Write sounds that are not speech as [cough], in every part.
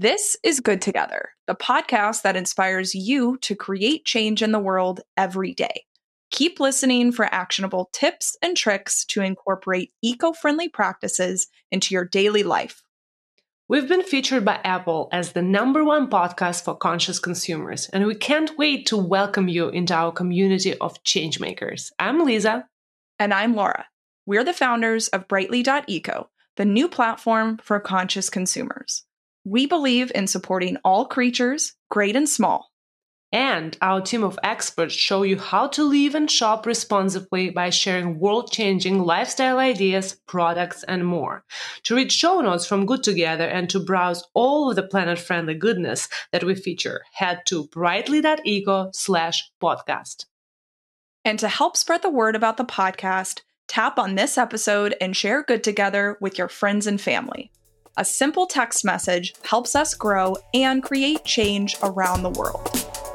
This is Good Together, the podcast that inspires you to create change in the world every day. Keep listening for actionable tips and tricks to incorporate eco friendly practices into your daily life. We've been featured by Apple as the number one podcast for conscious consumers, and we can't wait to welcome you into our community of changemakers. I'm Lisa. And I'm Laura. We're the founders of Brightly.eco, the new platform for conscious consumers. We believe in supporting all creatures, great and small. And our team of experts show you how to live and shop responsibly by sharing world changing lifestyle ideas, products, and more. To read show notes from Good Together and to browse all of the planet friendly goodness that we feature, head to brightly.eco slash podcast. And to help spread the word about the podcast, tap on this episode and share Good Together with your friends and family. A simple text message helps us grow and create change around the world.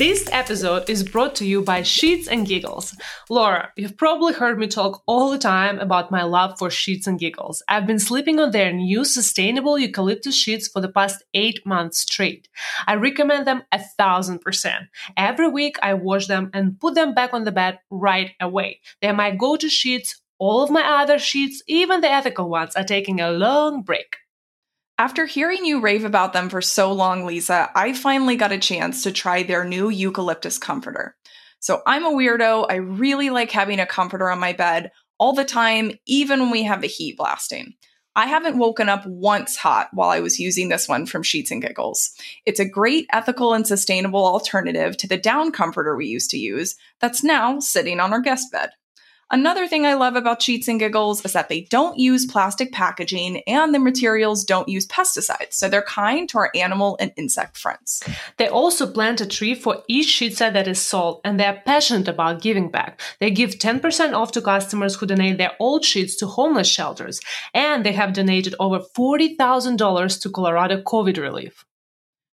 This episode is brought to you by Sheets and Giggles. Laura, you've probably heard me talk all the time about my love for Sheets and Giggles. I've been sleeping on their new sustainable eucalyptus sheets for the past eight months straight. I recommend them a thousand percent. Every week I wash them and put them back on the bed right away. They're my go-to sheets. All of my other sheets, even the ethical ones, are taking a long break. After hearing you rave about them for so long, Lisa, I finally got a chance to try their new eucalyptus comforter. So I'm a weirdo. I really like having a comforter on my bed all the time, even when we have the heat blasting. I haven't woken up once hot while I was using this one from Sheets and Giggles. It's a great ethical and sustainable alternative to the down comforter we used to use that's now sitting on our guest bed. Another thing I love about Sheets and Giggles is that they don't use plastic packaging and the materials don't use pesticides, so they're kind to our animal and insect friends. They also plant a tree for each sheet set that is sold, and they're passionate about giving back. They give 10% off to customers who donate their old sheets to homeless shelters, and they have donated over $40,000 to Colorado COVID relief.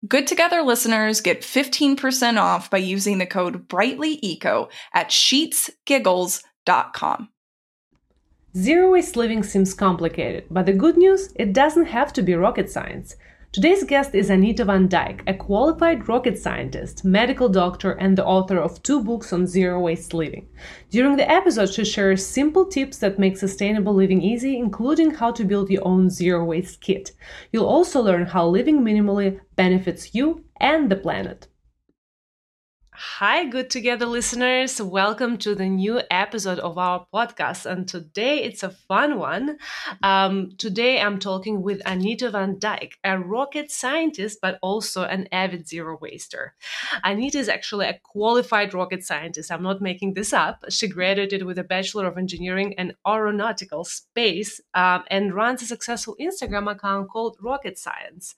Good Together listeners get 15% off by using the code BRIGHTLYECO at sheetsgiggles.com Zero waste living seems complicated, but the good news it doesn't have to be rocket science. Today's guest is Anita Vandyke, a qualified rocket scientist, medical doctor, and the author of two books on zero waste living. During the episode, she shares simple tips that make sustainable living easy, including how to build your own zero waste kit. You'll also learn how living minimally benefits you and the planet. Hi, good together listeners. Welcome to the new episode of our podcast. And today it's a fun one. Um, today I'm talking with Anita Vandyke, a rocket scientist, but also an avid zero waster. Anita is actually a qualified rocket scientist. I'm not making this up. She graduated with a Bachelor of Engineering and Aeronautical Space um, and runs a successful Instagram account called Rocket Science.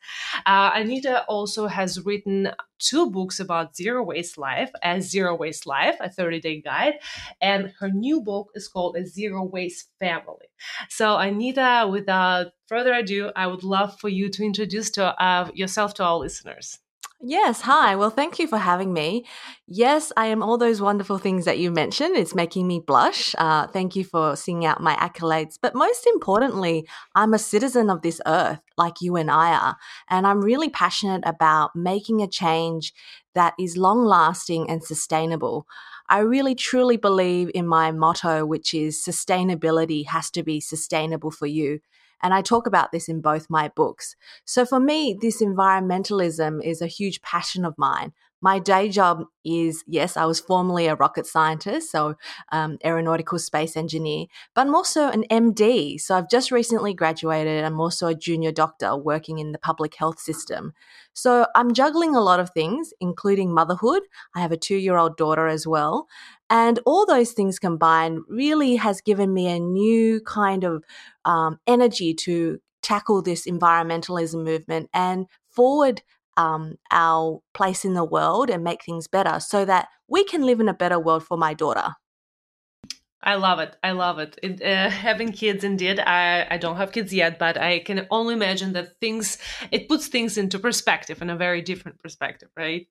Uh, Anita also has written two books about zero waste life as Zero Waste Life, a 30 day guide. And her new book is called A Zero Waste Family. So, Anita, without further ado, I would love for you to introduce to, uh, yourself to our listeners. Yes, hi. Well, thank you for having me. Yes, I am all those wonderful things that you mentioned. It's making me blush. Uh, thank you for singing out my accolades. But most importantly, I'm a citizen of this earth, like you and I are. And I'm really passionate about making a change that is long lasting and sustainable. I really truly believe in my motto, which is sustainability has to be sustainable for you. And I talk about this in both my books. So for me, this environmentalism is a huge passion of mine. My day job is, yes, I was formerly a rocket scientist, so um, aeronautical space engineer, but I'm also an MD. So I've just recently graduated. I'm also a junior doctor working in the public health system. So I'm juggling a lot of things, including motherhood. I have a two year old daughter as well. And all those things combined really has given me a new kind of um, energy to tackle this environmentalism movement and forward um, our place in the world and make things better so that we can live in a better world for my daughter. I love it. I love it. it uh, having kids, indeed. I, I don't have kids yet, but I can only imagine that things, it puts things into perspective in a very different perspective, right?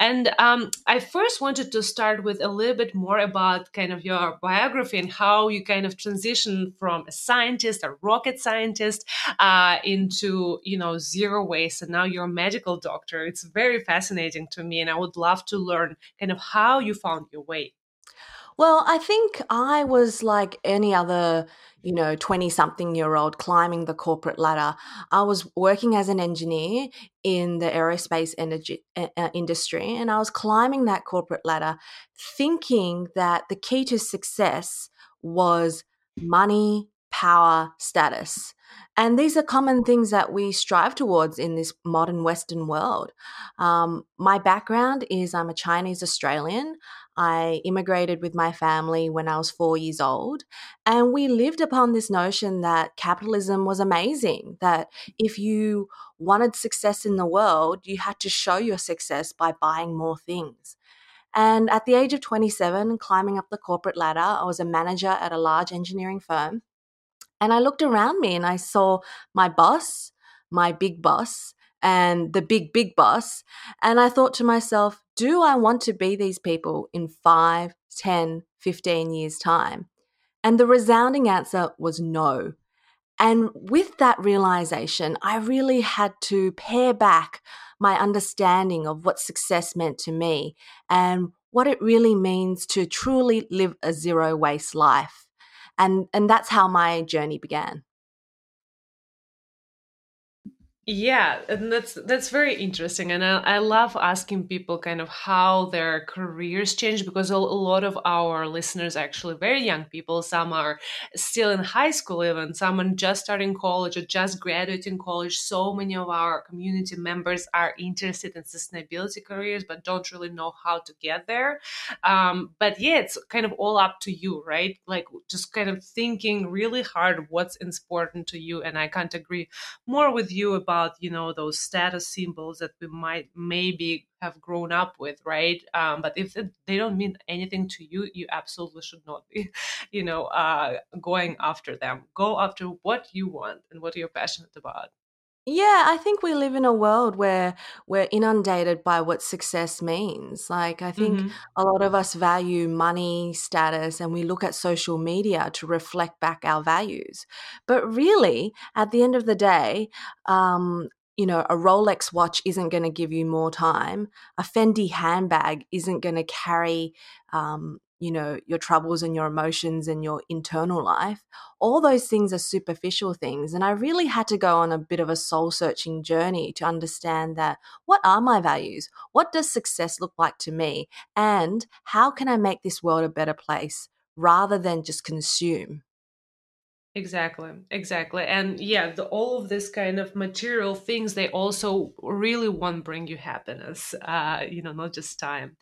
And um, I first wanted to start with a little bit more about kind of your biography and how you kind of transition from a scientist, a rocket scientist, uh, into, you know, zero waste. And now you're a medical doctor. It's very fascinating to me. And I would love to learn kind of how you found your way. Well, I think I was like any other, you know, 20 something year old climbing the corporate ladder. I was working as an engineer in the aerospace energy uh, industry and I was climbing that corporate ladder thinking that the key to success was money, power, status. And these are common things that we strive towards in this modern Western world. Um, my background is I'm a Chinese Australian. I immigrated with my family when I was four years old. And we lived upon this notion that capitalism was amazing, that if you wanted success in the world, you had to show your success by buying more things. And at the age of 27, climbing up the corporate ladder, I was a manager at a large engineering firm. And I looked around me and I saw my boss, my big boss, and the big, big boss. And I thought to myself, do I want to be these people in 5, 10, 15 years' time? And the resounding answer was no. And with that realization, I really had to pare back my understanding of what success meant to me and what it really means to truly live a zero waste life. And, and that's how my journey began. Yeah, and that's that's very interesting, and I, I love asking people kind of how their careers change because a, a lot of our listeners are actually very young people. Some are still in high school, even someone just starting college or just graduating college. So many of our community members are interested in sustainability careers, but don't really know how to get there. Um, but yeah, it's kind of all up to you, right? Like just kind of thinking really hard what's important to you, and I can't agree more with you about about you know those status symbols that we might maybe have grown up with right? Um, but if they don't mean anything to you you absolutely should not be [laughs] you know uh, going after them. Go after what you want and what you're passionate about yeah, I think we live in a world where we're inundated by what success means. Like, I think mm-hmm. a lot of us value money, status, and we look at social media to reflect back our values. But really, at the end of the day, um, you know, a Rolex watch isn't going to give you more time. A Fendi handbag isn't going to carry, um, you know, your troubles and your emotions and your internal life. All those things are superficial things. And I really had to go on a bit of a soul searching journey to understand that what are my values? What does success look like to me? And how can I make this world a better place rather than just consume? Exactly, exactly. And yeah, the, all of this kind of material things, they also really won't bring you happiness, uh, you know, not just time.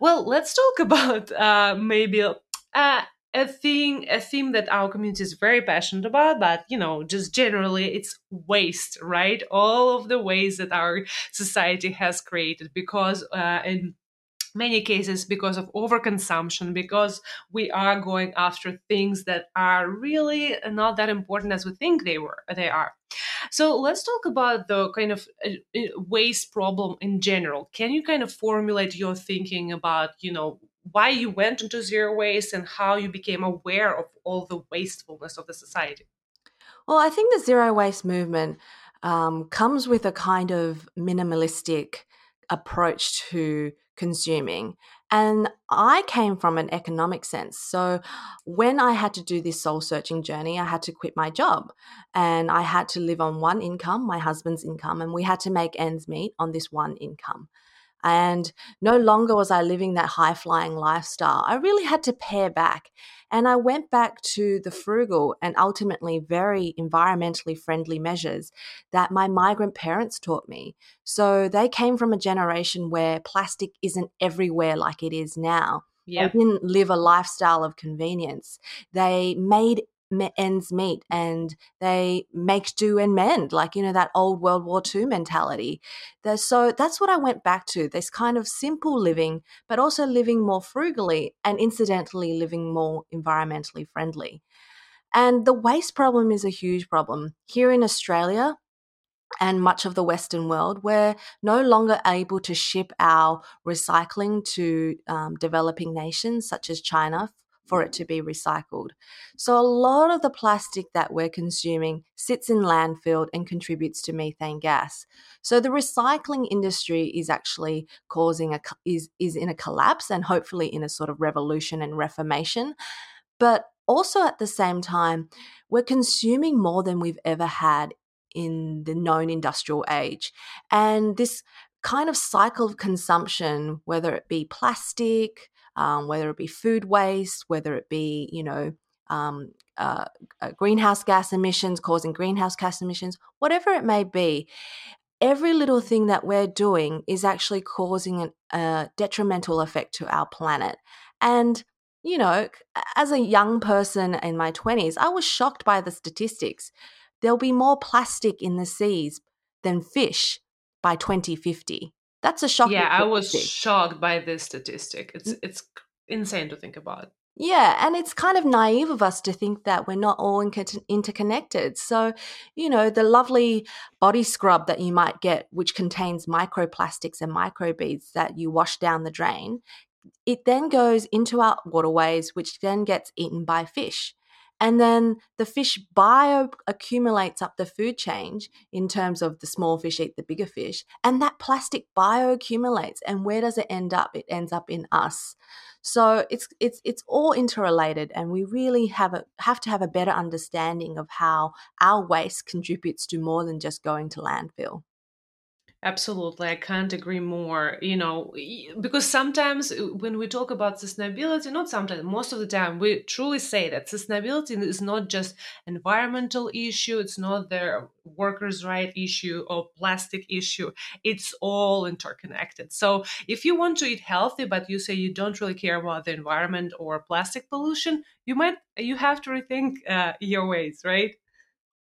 Well, let's talk [laughs] about uh, maybe uh, a thing, a theme that our community is very passionate about, but you know, just generally, it's waste, right? All of the ways that our society has created, because uh, in many cases because of overconsumption because we are going after things that are really not that important as we think they were they are. So let's talk about the kind of uh, uh, waste problem in general. Can you kind of formulate your thinking about you know why you went into zero waste and how you became aware of all the wastefulness of the society? Well i think the zero waste movement um, comes with a kind of minimalistic approach to consuming. And I came from an economic sense. So when I had to do this soul searching journey, I had to quit my job and I had to live on one income, my husband's income, and we had to make ends meet on this one income. And no longer was I living that high flying lifestyle. I really had to pare back. And I went back to the frugal and ultimately very environmentally friendly measures that my migrant parents taught me. So they came from a generation where plastic isn't everywhere like it is now. Yep. They didn't live a lifestyle of convenience. They made ends meet and they make do and mend, like, you know, that old World War II mentality. so that's what I went back to this kind of simple living, but also living more frugally and incidentally living more environmentally friendly. And the waste problem is a huge problem. Here in Australia, and much of the Western world, we're no longer able to ship our recycling to um, developing nations such as China for it to be recycled. So, a lot of the plastic that we're consuming sits in landfill and contributes to methane gas. So, the recycling industry is actually causing a is is in a collapse and hopefully in a sort of revolution and reformation. But also at the same time, we're consuming more than we've ever had in the known industrial age. And this kind of cycle of consumption, whether it be plastic, um, whether it be food waste, whether it be, you know, um, uh, uh, greenhouse gas emissions causing greenhouse gas emissions, whatever it may be, every little thing that we're doing is actually causing a detrimental effect to our planet. And, you know, as a young person in my 20s, I was shocked by the statistics. There'll be more plastic in the seas than fish by 2050. That's a shocking. Yeah, I was shocked by this statistic. It's it's insane to think about. Yeah, and it's kind of naive of us to think that we're not all interconnected. So, you know, the lovely body scrub that you might get, which contains microplastics and microbeads that you wash down the drain, it then goes into our waterways, which then gets eaten by fish. And then the fish bio accumulates up the food chain in terms of the small fish eat the bigger fish. And that plastic bio accumulates. And where does it end up? It ends up in us. So it's it's it's all interrelated, and we really have a have to have a better understanding of how our waste contributes to more than just going to landfill. Absolutely, I can't agree more. You know, because sometimes uh, when we talk about sustainability, not sometimes, most of the time, we truly say that sustainability is not just environmental issue, it's not the workers' right issue or plastic issue. It's all interconnected. So if you want to eat healthy, but you say you don't really care about the environment or plastic pollution, you might you have to rethink uh, your ways, right?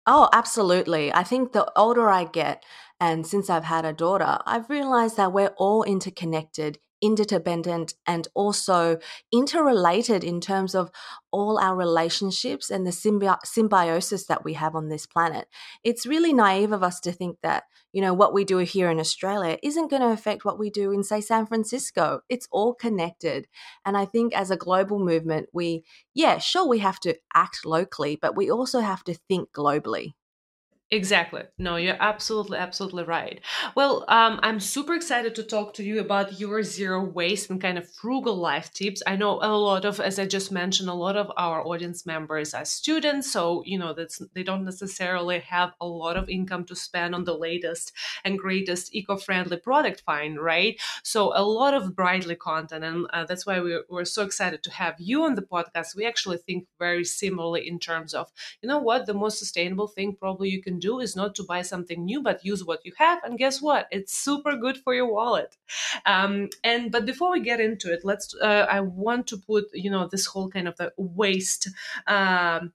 Oh, absolutely. I think the older I get, and since I've had a daughter, I've realized that we're all interconnected interdependent and also interrelated in terms of all our relationships and the symbi- symbiosis that we have on this planet. It's really naive of us to think that, you know, what we do here in Australia isn't going to affect what we do in, say, San Francisco. It's all connected. And I think as a global movement, we, yeah, sure, we have to act locally, but we also have to think globally. Exactly. No, you're absolutely, absolutely right. Well, um, I'm super excited to talk to you about your zero waste and kind of frugal life tips. I know a lot of, as I just mentioned, a lot of our audience members are students, so you know that's they don't necessarily have a lot of income to spend on the latest and greatest eco-friendly product find, right? So a lot of brightly content, and uh, that's why we, we're so excited to have you on the podcast. We actually think very similarly in terms of, you know what, the most sustainable thing probably you can can do is not to buy something new, but use what you have. And guess what? It's super good for your wallet. Um, and but before we get into it, let's. Uh, I want to put you know this whole kind of the waste. Um,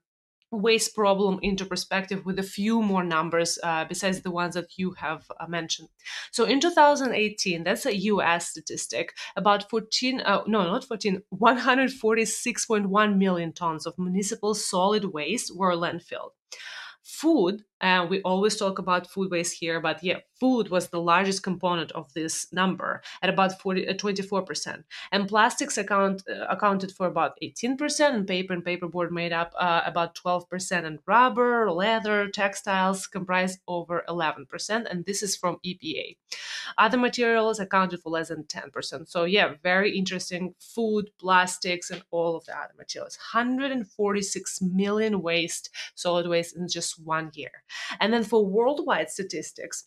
waste problem into perspective with a few more numbers uh, besides the ones that you have uh, mentioned. So in 2018, that's a US statistic, about 14, uh, no, not 14, 146.1 million tons of municipal solid waste were landfilled food and we always talk about food waste here but yeah food was the largest component of this number at about 40, uh, 24% and plastics account uh, accounted for about 18% and paper and paperboard made up uh, about 12% and rubber leather textiles comprised over 11% and this is from epa other materials accounted for less than 10% so yeah very interesting food plastics and all of the other materials. 146 million waste solid waste in just one year and then for worldwide statistics,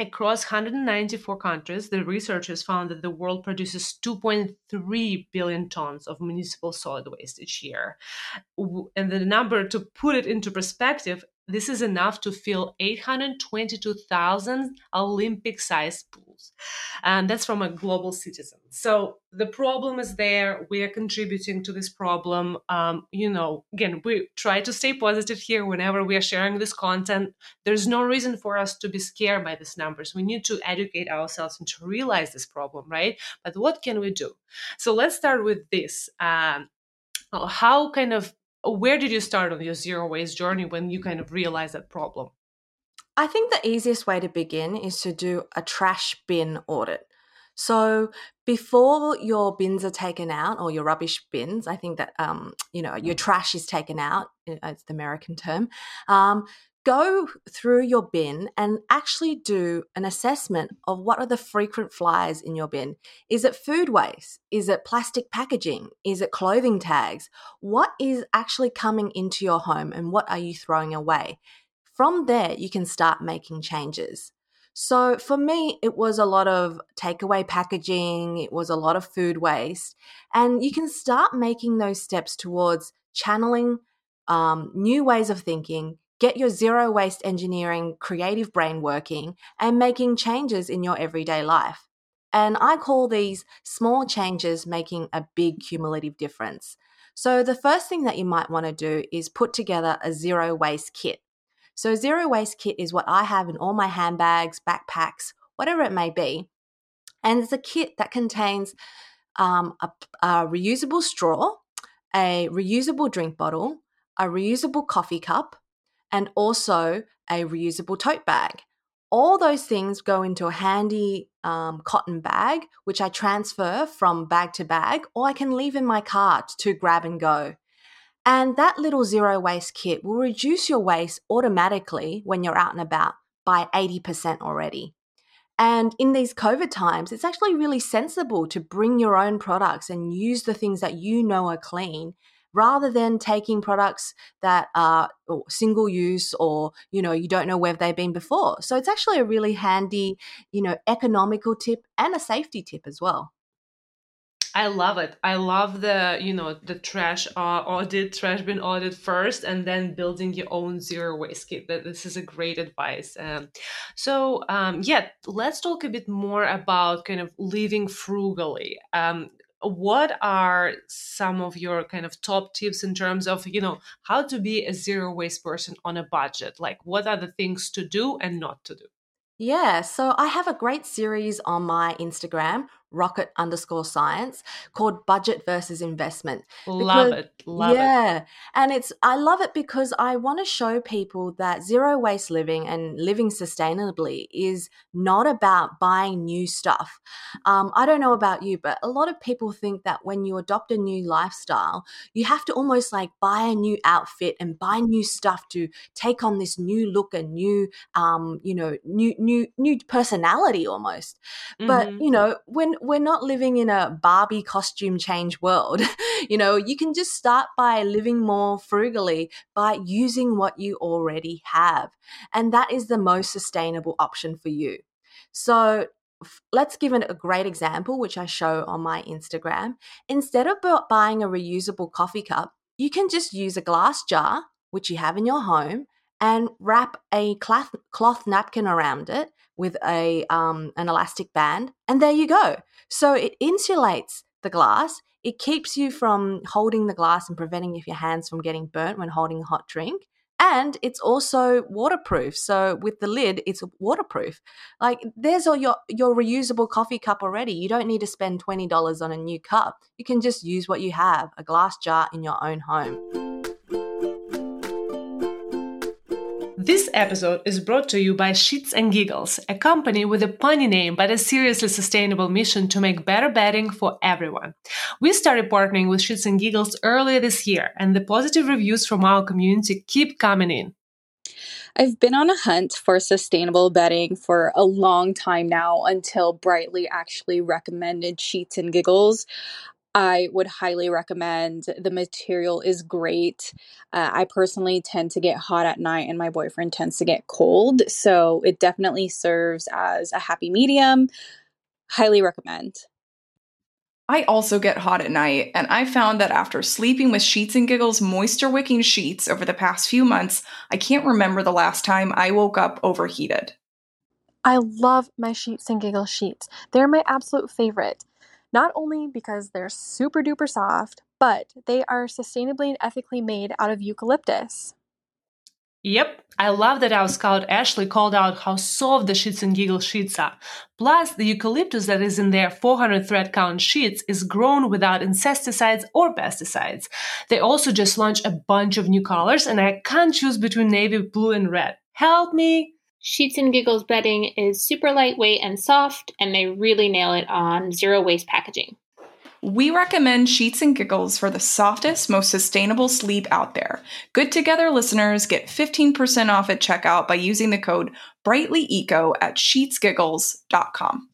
Across 194 countries, the researchers found that the world produces 2.3 billion tons of municipal solid waste each year. And the number, to put it into perspective, this is enough to fill 822,000 Olympic sized pools. And that's from a global citizen. So the problem is there. We are contributing to this problem. Um, you know, again, we try to stay positive here whenever we are sharing this content. There's no reason for us to be scared by these numbers. We need to educate ourselves and to realize this problem, right? But what can we do? So let's start with this. Um, how kind of where did you start on your zero waste journey when you kind of realized that problem? I think the easiest way to begin is to do a trash bin audit. So before your bins are taken out or your rubbish bins, I think that um, you know your trash is taken out. Uh, it's the American term. Um, go through your bin and actually do an assessment of what are the frequent flyers in your bin. Is it food waste? Is it plastic packaging? Is it clothing tags? What is actually coming into your home and what are you throwing away? From there, you can start making changes. So for me, it was a lot of takeaway packaging, it was a lot of food waste, and you can start making those steps towards channeling um, new ways of thinking, Get your zero waste engineering creative brain working and making changes in your everyday life. And I call these small changes making a big cumulative difference. So, the first thing that you might want to do is put together a zero waste kit. So, zero waste kit is what I have in all my handbags, backpacks, whatever it may be. And it's a kit that contains um, a, a reusable straw, a reusable drink bottle, a reusable coffee cup, and also a reusable tote bag. All those things go into a handy um, cotton bag, which I transfer from bag to bag, or I can leave in my cart to grab and go. And that little zero waste kit will reduce your waste automatically when you're out and about by 80% already. And in these COVID times, it's actually really sensible to bring your own products and use the things that you know are clean rather than taking products that are single use or you know you don't know where they've been before so it's actually a really handy you know economical tip and a safety tip as well I love it. I love the you know the trash uh, audit, trash bin audit first, and then building your own zero waste kit. That this is a great advice. Um, so um, yeah, let's talk a bit more about kind of living frugally. Um, what are some of your kind of top tips in terms of you know how to be a zero waste person on a budget? Like what are the things to do and not to do? Yeah, so I have a great series on my Instagram rocket underscore science called budget versus investment love it love yeah it. and it's i love it because i want to show people that zero waste living and living sustainably is not about buying new stuff um, i don't know about you but a lot of people think that when you adopt a new lifestyle you have to almost like buy a new outfit and buy new stuff to take on this new look and new um, you know new new new personality almost mm-hmm. but you know when we're not living in a Barbie costume change world. [laughs] you know, you can just start by living more frugally by using what you already have. And that is the most sustainable option for you. So, let's give a great example, which I show on my Instagram. Instead of buying a reusable coffee cup, you can just use a glass jar, which you have in your home, and wrap a cloth, cloth napkin around it with a um, an elastic band, and there you go. So it insulates the glass. It keeps you from holding the glass and preventing your hands from getting burnt when holding a hot drink. And it's also waterproof. So with the lid, it's waterproof. Like there's all your your reusable coffee cup already. You don't need to spend twenty dollars on a new cup. You can just use what you have, a glass jar in your own home. This episode is brought to you by Sheets and Giggles, a company with a punny name but a seriously sustainable mission to make better bedding for everyone. We started partnering with Sheets and Giggles earlier this year, and the positive reviews from our community keep coming in. I've been on a hunt for sustainable bedding for a long time now until Brightly actually recommended Sheets and Giggles. I would highly recommend. The material is great. Uh, I personally tend to get hot at night, and my boyfriend tends to get cold. So it definitely serves as a happy medium. Highly recommend. I also get hot at night, and I found that after sleeping with Sheets and Giggles moisture wicking sheets over the past few months, I can't remember the last time I woke up overheated. I love my Sheets and Giggles sheets. They're my absolute favorite. Not only because they're super duper soft, but they are sustainably and ethically made out of eucalyptus. Yep, I love that our scout Ashley called out how soft the Sheets and Giggles sheets are. Plus, the eucalyptus that is in their 400 thread count sheets is grown without insecticides or pesticides. They also just launched a bunch of new colors, and I can't choose between navy blue and red. Help me! Sheets and Giggles bedding is super lightweight and soft, and they really nail it on zero waste packaging. We recommend Sheets and Giggles for the softest, most sustainable sleep out there. Good Together listeners get 15% off at checkout by using the code BrightlyEco at sheetsgiggles.com.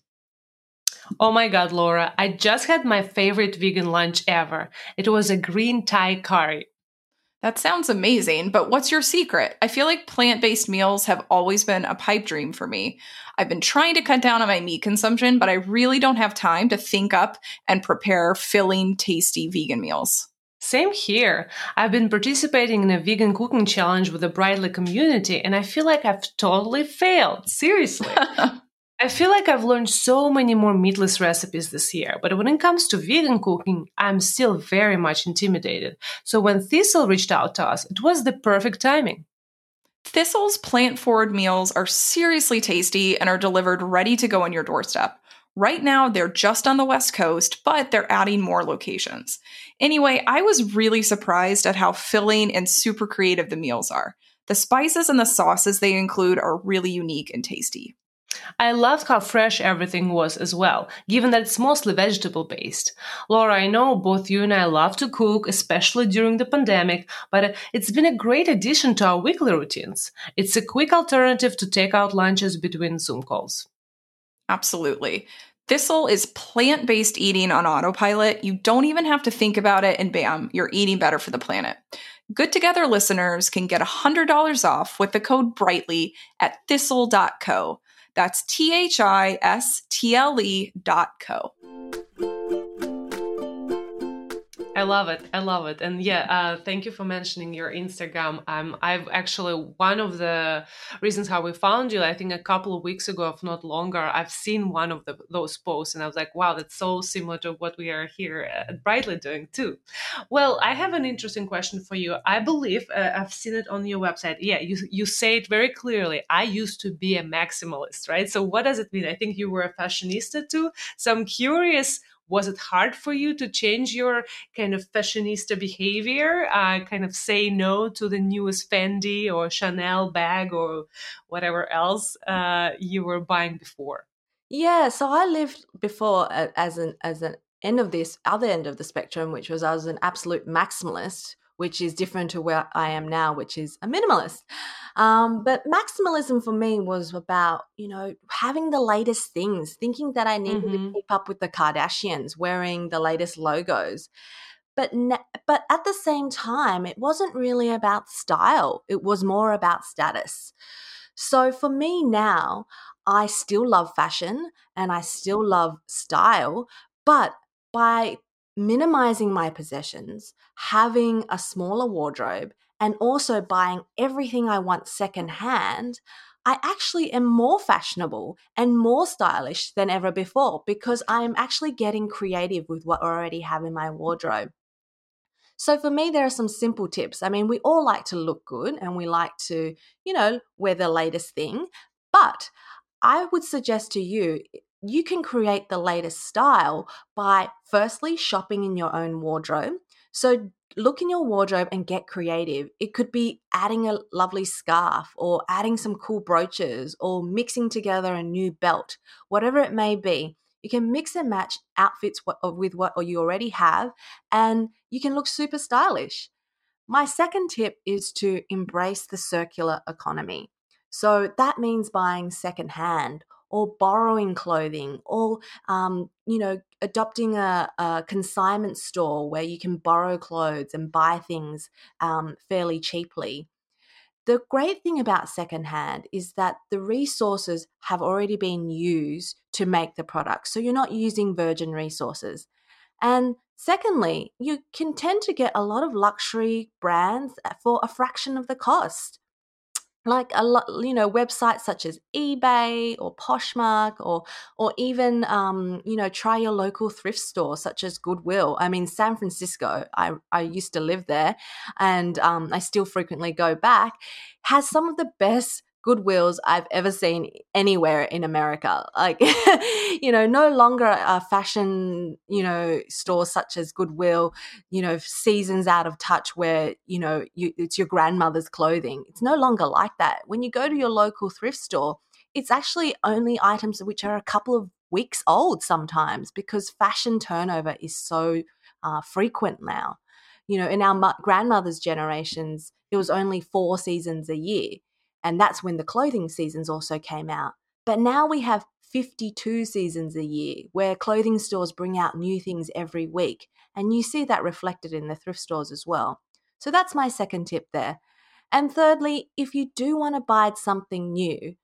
Oh my god, Laura, I just had my favorite vegan lunch ever. It was a green Thai curry. That sounds amazing, but what's your secret? I feel like plant based meals have always been a pipe dream for me. I've been trying to cut down on my meat consumption, but I really don't have time to think up and prepare filling, tasty vegan meals. Same here. I've been participating in a vegan cooking challenge with the Brightly community, and I feel like I've totally failed. Seriously. [laughs] I feel like I've learned so many more meatless recipes this year, but when it comes to vegan cooking, I'm still very much intimidated. So when Thistle reached out to us, it was the perfect timing. Thistle's plant forward meals are seriously tasty and are delivered ready to go on your doorstep. Right now, they're just on the West Coast, but they're adding more locations. Anyway, I was really surprised at how filling and super creative the meals are. The spices and the sauces they include are really unique and tasty. I loved how fresh everything was as well, given that it's mostly vegetable based. Laura, I know both you and I love to cook, especially during the pandemic, but it's been a great addition to our weekly routines. It's a quick alternative to take out lunches between Zoom calls. Absolutely. Thistle is plant based eating on autopilot. You don't even have to think about it, and bam, you're eating better for the planet. Good Together listeners can get $100 off with the code BRIGHTLY at thistle.co. That's T H I S T L E dot co. I love it. I love it. And yeah, uh, thank you for mentioning your Instagram. Um, I've actually one of the reasons how we found you. I think a couple of weeks ago, if not longer, I've seen one of the, those posts, and I was like, wow, that's so similar to what we are here at Brightly doing too. Well, I have an interesting question for you. I believe uh, I've seen it on your website. Yeah, you you say it very clearly. I used to be a maximalist, right? So what does it mean? I think you were a fashionista too. So I'm curious was it hard for you to change your kind of fashionista behavior? Uh, kind of say no to the newest fendi or chanel bag or whatever else uh, you were buying before? Yeah so i lived before as an as an end of this other end of the spectrum which was i was an absolute maximalist which is different to where I am now, which is a minimalist. Um, but maximalism for me was about, you know, having the latest things, thinking that I needed mm-hmm. to keep up with the Kardashians, wearing the latest logos. But, ne- but at the same time, it wasn't really about style, it was more about status. So for me now, I still love fashion and I still love style, but by minimizing my possessions, having a smaller wardrobe, and also buying everything I want secondhand, I actually am more fashionable and more stylish than ever before because I'm actually getting creative with what I already have in my wardrobe. So for me, there are some simple tips. I mean, we all like to look good and we like to, you know, wear the latest thing, but I would suggest to you you can create the latest style by firstly shopping in your own wardrobe. So look in your wardrobe and get creative. It could be adding a lovely scarf or adding some cool brooches or mixing together a new belt, whatever it may be. You can mix and match outfits uh, with what you already have and you can look super stylish. My second tip is to embrace the circular economy. So that means buying secondhand or borrowing clothing or um, you know adopting a, a, consignment store where you can borrow clothes and buy things um, fairly cheaply. The great thing about secondhand is that the resources have already been used to make the product so you're not using virgin resources. And secondly, you can tend to get a lot of luxury brands for a fraction of the cost like a lot you know websites such as ebay or poshmark or or even um, you know try your local thrift store such as goodwill. I mean san francisco i, I used to live there and um, i still frequently go back has some of the best Goodwills I've ever seen anywhere in America. Like, [laughs] you know, no longer a fashion, you know, store such as Goodwill, you know, seasons out of touch where, you know, you, it's your grandmother's clothing. It's no longer like that. When you go to your local thrift store, it's actually only items which are a couple of weeks old sometimes because fashion turnover is so uh, frequent now. You know, in our grandmother's generations, it was only four seasons a year and that's when the clothing seasons also came out. But now we have 52 seasons a year where clothing stores bring out new things every week. And you see that reflected in the thrift stores as well. So that's my second tip there. And thirdly, if you do want to buy something new,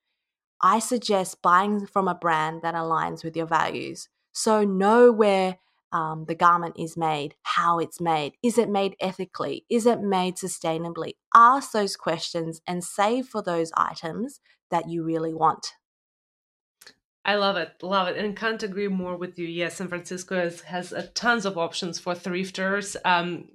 I suggest buying from a brand that aligns with your values. So know where um, the garment is made, how it's made, is it made ethically, is it made sustainably? Ask those questions and save for those items that you really want. I love it, love it, and can't agree more with you. Yes, San Francisco has, has a tons of options for thrifters. Um,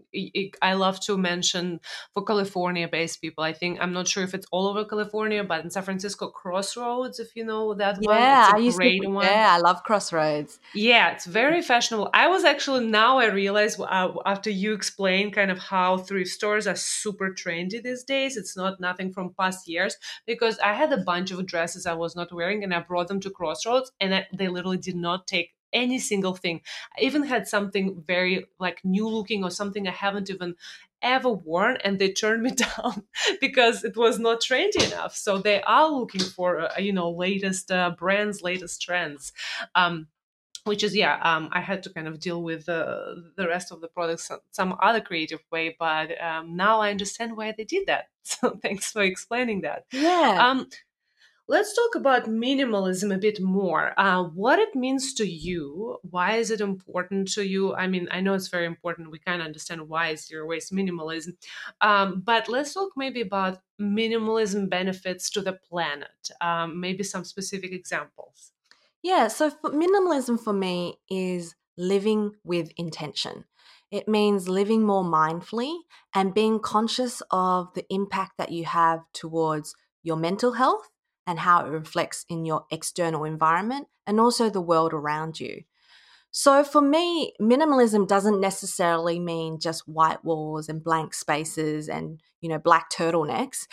I love to mention for California-based people. I think I'm not sure if it's all over California, but in San Francisco, Crossroads, if you know that yeah, one, it's a I used great to, one. Yeah, I love Crossroads. Yeah, it's very fashionable. I was actually now I realize uh, after you explain kind of how thrift stores are super trendy these days. It's not nothing from past years because I had a bunch of dresses I was not wearing and I brought them to Crossroads and I, they literally did not take any single thing. I even had something very like new looking or something I haven't even ever worn and they turned me [laughs] down because it was not trendy enough so they are looking for uh, you know latest uh, brands latest trends um, which is yeah um, i had to kind of deal with uh, the rest of the products some other creative way but um, now i understand why they did that [laughs] so thanks for explaining that Yeah. um, Let's talk about minimalism a bit more. Uh, what it means to you? Why is it important to you? I mean, I know it's very important. We kind of understand why is zero waste minimalism, um, but let's talk maybe about minimalism benefits to the planet. Um, maybe some specific examples. Yeah, so for minimalism for me is living with intention. It means living more mindfully and being conscious of the impact that you have towards your mental health and how it reflects in your external environment and also the world around you. So for me, minimalism doesn't necessarily mean just white walls and blank spaces and, you know, black turtlenecks.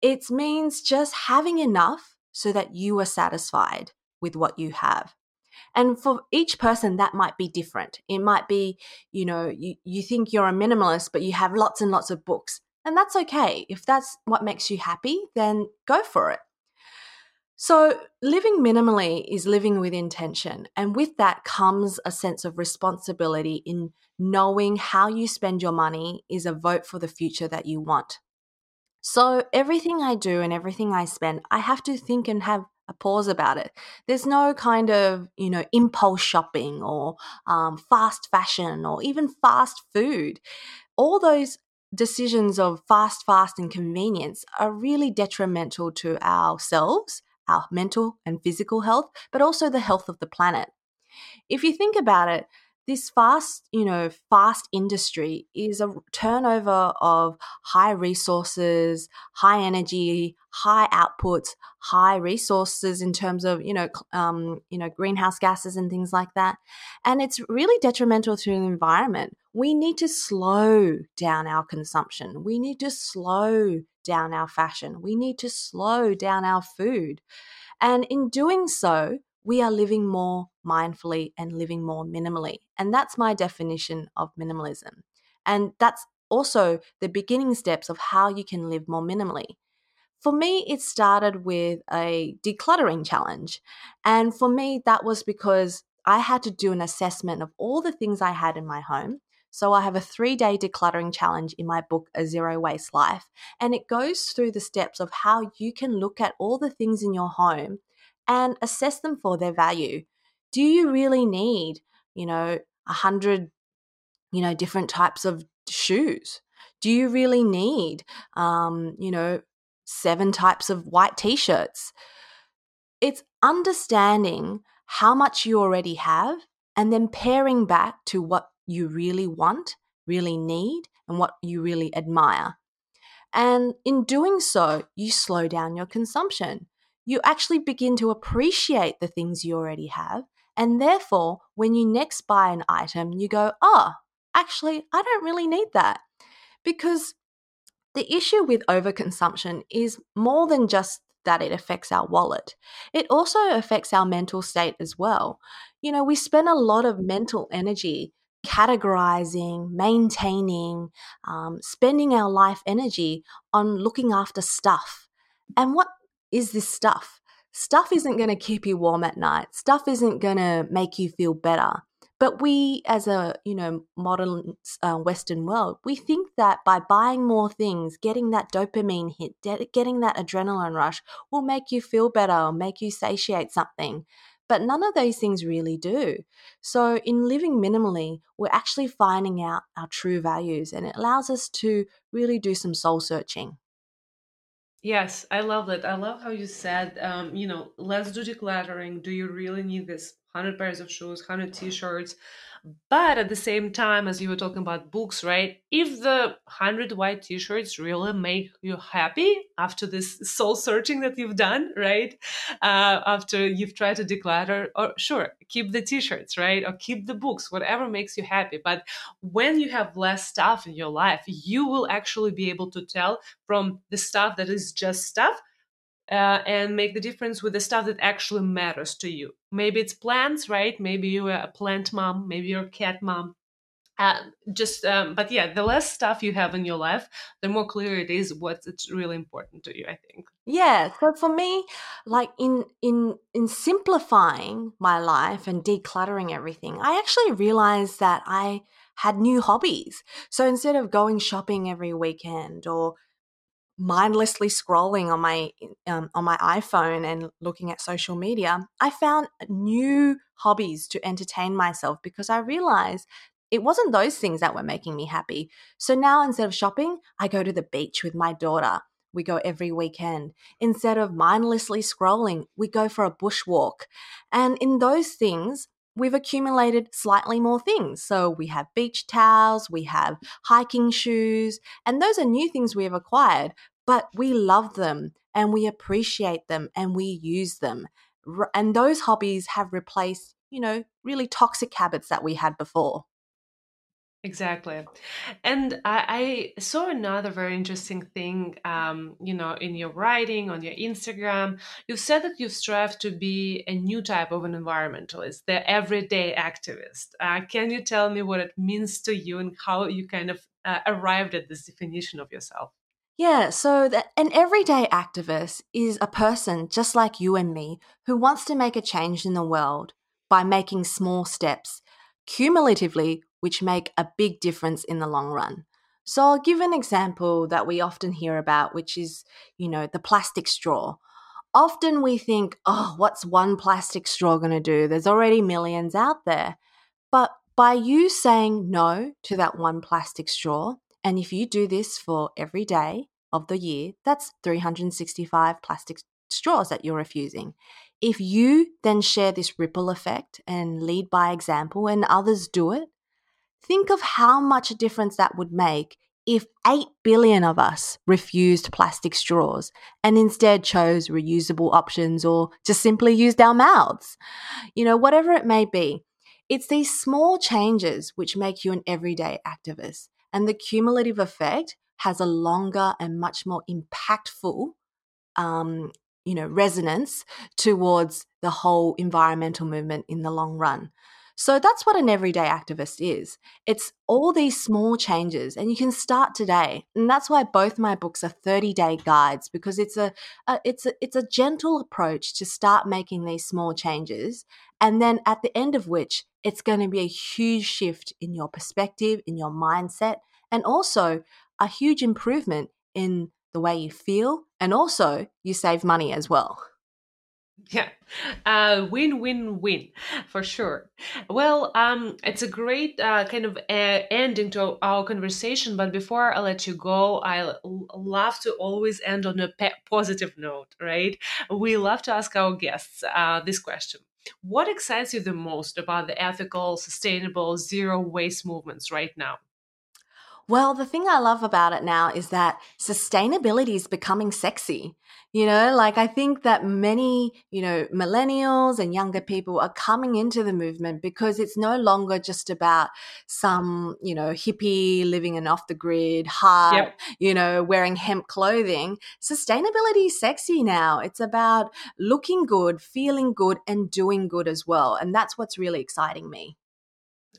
It means just having enough so that you are satisfied with what you have. And for each person, that might be different. It might be, you know, you, you think you're a minimalist, but you have lots and lots of books. And that's okay. If that's what makes you happy, then go for it. So, living minimally is living with intention. And with that comes a sense of responsibility in knowing how you spend your money is a vote for the future that you want. So, everything I do and everything I spend, I have to think and have a pause about it. There's no kind of, you know, impulse shopping or um, fast fashion or even fast food. All those decisions of fast, fast, and convenience are really detrimental to ourselves our mental and physical health, but also the health of the planet. If you think about it, this fast, you know, fast industry is a turnover of high resources, high energy, high outputs, high resources in terms of, you know, um, you know, greenhouse gases and things like that. And it's really detrimental to the environment. We need to slow down our consumption. We need to slow down our fashion. We need to slow down our food. And in doing so, we are living more mindfully and living more minimally. And that's my definition of minimalism. And that's also the beginning steps of how you can live more minimally. For me, it started with a decluttering challenge. And for me, that was because I had to do an assessment of all the things I had in my home. So I have a three day decluttering challenge in my book, A Zero Waste Life. And it goes through the steps of how you can look at all the things in your home and assess them for their value. Do you really need, you know, a hundred, you know, different types of shoes? Do you really need, um, you know, seven types of white t shirts? It's understanding how much you already have and then pairing back to what you really want, really need, and what you really admire. And in doing so, you slow down your consumption. You actually begin to appreciate the things you already have. And therefore, when you next buy an item, you go, oh, actually, I don't really need that. Because the issue with overconsumption is more than just that it affects our wallet. It also affects our mental state as well. You know, we spend a lot of mental energy categorizing, maintaining, um, spending our life energy on looking after stuff. And what is this stuff? Stuff isn't going to keep you warm at night. Stuff isn't going to make you feel better. But we, as a you know modern uh, Western world, we think that by buying more things, getting that dopamine hit, getting that adrenaline rush, will make you feel better, make you satiate something. But none of those things really do. So, in living minimally, we're actually finding out our true values, and it allows us to really do some soul searching. Yes, I love that. I love how you said, um, you know, let's do decluttering. Do you really need this 100 pairs of shoes, 100 t-shirts. But at the same time, as you were talking about books, right? If the 100 white t shirts really make you happy after this [laughs] soul searching that you've done, right? Uh, after you've tried to declutter, or sure, keep the t shirts, right? Or keep the books, whatever makes you happy. But when you have less stuff in your life, you will actually be able to tell from the stuff that is just stuff uh, and make the difference with the stuff that actually matters to you. Maybe it's plants, right? Maybe you're a plant mom, maybe you're a cat mom. Uh, just, um, but yeah, the less stuff you have in your life, the more clear it is what's really important to you. I think. Yeah. So for me, like in in in simplifying my life and decluttering everything, I actually realized that I had new hobbies. So instead of going shopping every weekend or mindlessly scrolling on my um, on my iPhone and looking at social media, I found new hobbies to entertain myself because I realized it wasn't those things that were making me happy. So now instead of shopping, I go to the beach with my daughter. We go every weekend. Instead of mindlessly scrolling, we go for a bushwalk. And in those things, we've accumulated slightly more things. So we have beach towels, we have hiking shoes, and those are new things we have acquired, but we love them and we appreciate them and we use them. And those hobbies have replaced, you know, really toxic habits that we had before. Exactly. And I, I, saw another very interesting thing, um, you know, in your writing on your Instagram. You said that you strive to be a new type of an environmentalist, the everyday activist. Uh, can you tell me what it means to you and how you kind of uh, arrived at this definition of yourself? Yeah, so the, an everyday activist is a person just like you and me who wants to make a change in the world by making small steps, cumulatively, which make a big difference in the long run. So I'll give an example that we often hear about, which is, you know, the plastic straw. Often we think, oh, what's one plastic straw going to do? There's already millions out there. But by you saying no to that one plastic straw, and if you do this for every day of the year, that's 365 plastic straws that you're refusing. If you then share this ripple effect and lead by example and others do it, think of how much a difference that would make if 8 billion of us refused plastic straws and instead chose reusable options or just simply used our mouths. You know, whatever it may be, it's these small changes which make you an everyday activist. And the cumulative effect has a longer and much more impactful, um, you know, resonance towards the whole environmental movement in the long run. So that's what an everyday activist is. It's all these small changes, and you can start today. And that's why both my books are 30 day guides because it's a, a, it's a it's a gentle approach to start making these small changes, and then at the end of which it's going to be a huge shift in your perspective, in your mindset, and also a huge improvement in the way you feel. And also, you save money as well. [laughs] Yeah, uh, win, win, win, for sure. Well, um, it's a great uh, kind of uh, ending to our conversation. But before I let you go, I love to always end on a pe- positive note, right? We love to ask our guests uh, this question: What excites you the most about the ethical, sustainable, zero waste movements right now? Well, the thing I love about it now is that sustainability is becoming sexy. You know, like I think that many, you know, millennials and younger people are coming into the movement because it's no longer just about some, you know, hippie living an off the grid hut, yep. you know, wearing hemp clothing. Sustainability is sexy now. It's about looking good, feeling good, and doing good as well. And that's what's really exciting me.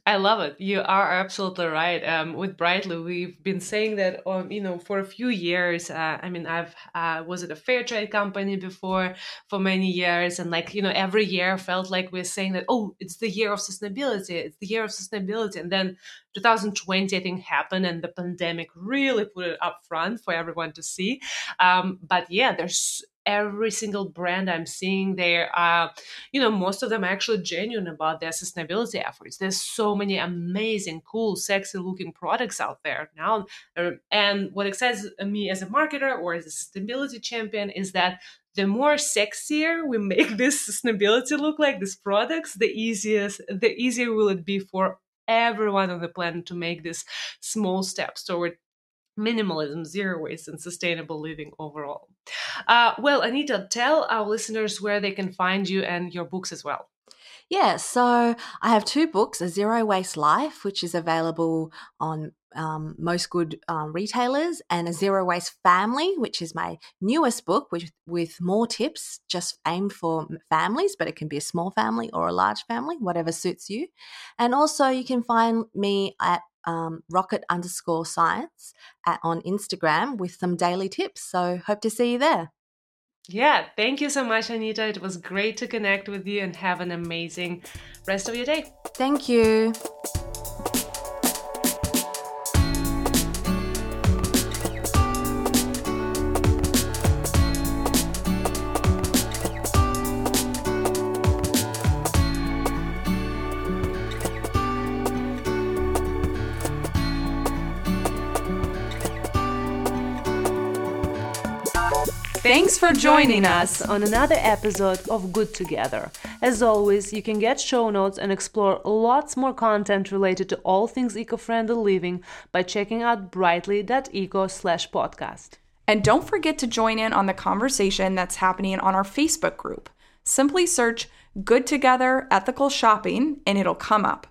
I love it. You are absolutely right. Um, with Brightly, we've been saying that, um, you know, for a few years. Uh, I mean, I've uh, was at a fair trade company before for many years, and like you know, every year felt like we're saying that, oh, it's the year of sustainability. It's the year of sustainability, and then 2020, I think, happened, and the pandemic really put it up front for everyone to see. Um, but yeah, there's every single brand I'm seeing there, are, you know, most of them are actually genuine about their sustainability efforts. There's so many amazing, cool, sexy looking products out there now. Uh, and what excites me as a marketer or as a sustainability champion is that the more sexier we make [laughs] this sustainability look like these products, the easiest, the easier will it be for everyone on the planet to make these small steps toward minimalism, zero waste, and sustainable living overall. Uh, well, Anita, tell our listeners where they can find you and your books as well. Yeah, so I have two books A Zero Waste Life, which is available on um, most good um, retailers, and A Zero Waste Family, which is my newest book with, with more tips just aimed for families, but it can be a small family or a large family, whatever suits you. And also, you can find me at um, rocket underscore science at, on Instagram with some daily tips. So hope to see you there. Yeah, thank you so much, Anita. It was great to connect with you and have an amazing rest of your day. Thank you. Thanks for joining us on another episode of Good Together. As always, you can get show notes and explore lots more content related to all things eco-friendly living by checking out brightly.eco slash podcast. And don't forget to join in on the conversation that's happening on our Facebook group. Simply search Good Together Ethical Shopping and it'll come up.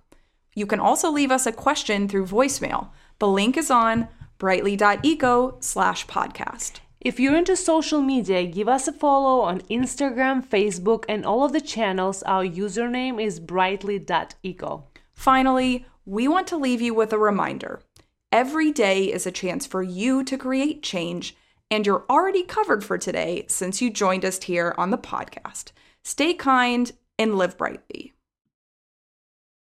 You can also leave us a question through voicemail. The link is on brightly.eco slash podcast. If you're into social media, give us a follow on Instagram, Facebook, and all of the channels. Our username is brightly.eco. Finally, we want to leave you with a reminder. Every day is a chance for you to create change, and you're already covered for today since you joined us here on the podcast. Stay kind and live brightly.